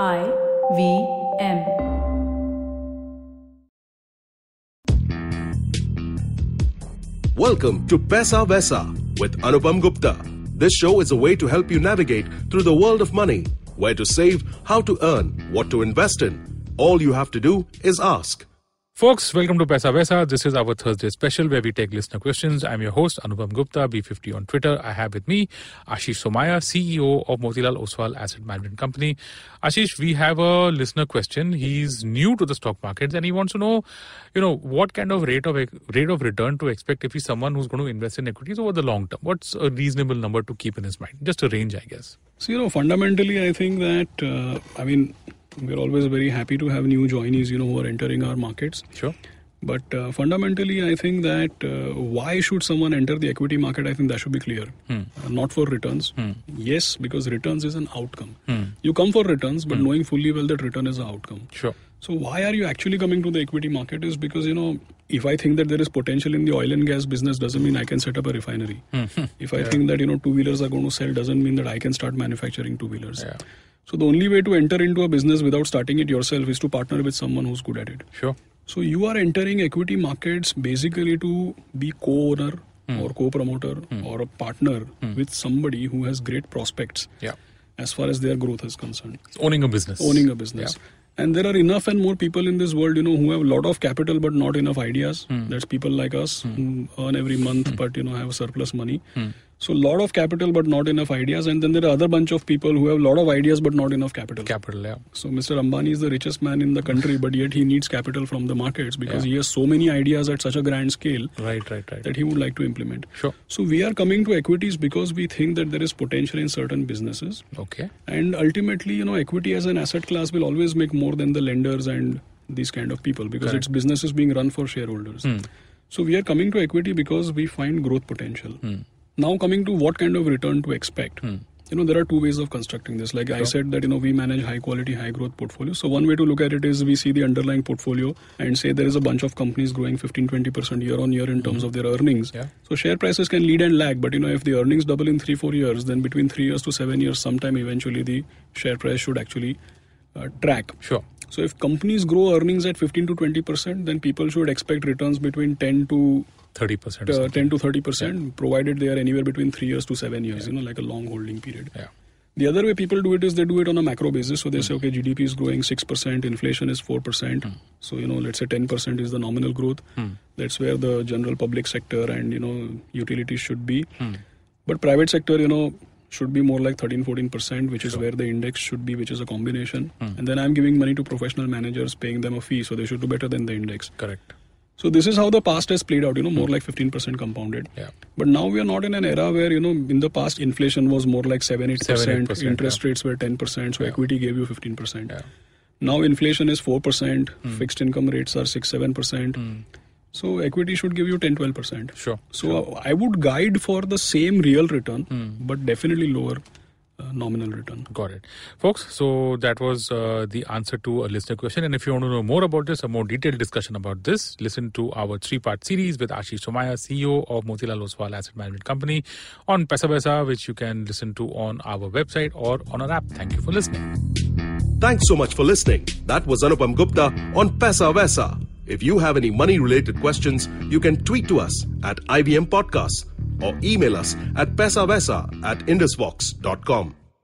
I V M. Welcome to Paisa Vaisa with Anupam Gupta. This show is a way to help you navigate through the world of money, where to save, how to earn, what to invest in. All you have to do is ask. Folks, welcome to Paisa Vaisa. This is our Thursday special where we take listener questions. I'm your host, Anupam Gupta, B50 on Twitter. I have with me Aashish Sommaiyaa, CEO of Motilal Oswal Asset Management Company. Aashish, we have a listener question. He's new to the stock markets and he wants to know, you know, what kind of rate of rate of return to expect if he's someone who's going to invest in equities over the long term. What's a reasonable number to keep in his mind? Just a range, I guess. So, you know, fundamentally, I think that, uh, I mean, we're always very happy to have new joinees, you know, who are entering our markets. Sure. But uh, fundamentally, I think that uh, why should someone enter the equity market? I think that should be clear. Hmm. Uh, not for returns. Yes, because returns is an outcome. Hmm. You come for returns, but knowing fully well that return is an outcome. Sure. So why are you actually coming to the equity market? Is because you know if I think that there is potential in the oil and gas business, doesn't mean I can set up a refinery. If I think that you know two wheelers are going to sell, doesn't mean that I can start manufacturing two wheelers. Yeah. So the only way to enter into a business without starting it yourself is to partner with someone who's good at it. Sure. So you are entering equity markets basically to be co-owner hmm. or co-promoter hmm. or a partner hmm. with somebody who has great prospects Yeah. as far as their growth is concerned. Owning a business. Owning a business. And there are enough and more people in this world, you know, who have a lot of capital but not enough ideas. That's people like us who earn every month but you know have surplus money. So a lot of capital but not enough ideas. And then there are other bunch of people who have a lot of ideas but not enough capital. Capital, yeah. So Mr. Ambani is the richest man in the country, but yet he needs capital from the markets because Yeah. he has so many ideas at such a grand scale Right, right, right. that he would like to implement. Sure. So we are coming to equities because we think that there is potential in certain businesses. Okay. And ultimately, you know, equity as an asset class will always make more than the lenders and these kind of people because Correct. its business is being run for shareholders. Hmm. So we are coming to equity because we find growth potential. Now coming to what kind of return to expect. Hmm. You know, there are two ways of constructing this. Like I said that, you know, we manage high quality, high growth portfolio. So one way to look at it is we see the underlying portfolio and say there is a bunch of companies growing 15, 20% year on year in terms of their earnings. Yeah. So share prices can lead and lag, but you know, if the earnings double in three, four years, then between three years to seven years, sometime eventually the share price should actually uh, track. Sure. So if companies grow earnings at 15 to 20 percent, then people should expect returns between 10 to 30%. uh, 10 to 30 percent, provided they are anywhere between three years to seven years. You know, like a long holding period. Yeah. The other way people do it is they do it on a macro basis. So they say, okay, GDP is growing 6%, inflation is 4%. So, you know, let's say 10% is the nominal growth. That's where the general public sector and, you know, utilities should be. But private sector, you know, should be more like 13, 14%, which is where the index should be, which is a combination. And then I'm giving money to professional managers, paying them a fee. So they should do better than the index. Correct. So this is how the past has played out, you know, more like 15% compounded. Yeah. But now we are not in an era where, you know, in the past inflation was more like 7 8%, 7, 8%, interest yeah. rates were 10%, so Yeah. equity gave you 15%. Yeah. Now inflation is 4%, Hmm. fixed income rates are 6 7%. So equity should give you 10 12%. Sure. So I would guide for the same real return, Hmm. but definitely lower nominal return. Got it. Folks, so that was uh, the answer to a listener question. And if you want to know more about this, a more detailed discussion about this, listen to our three part series with Aashish Sommaiyaa, CEO of Motilal Oswal Asset Management Company on Pesa Pesa, which you can listen to on our website or on our app. Thank you for listening. Thanks so much for listening. That was Anupam Gupta on Paisa Vaisa. If you have any money related questions, you can tweet to us at IVM Podcasts or email us at paisavaisa at indusvox.com.